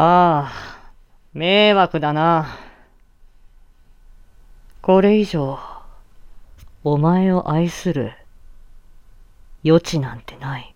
ああ、迷惑だな。これ以上、お前を愛する余地なんてない。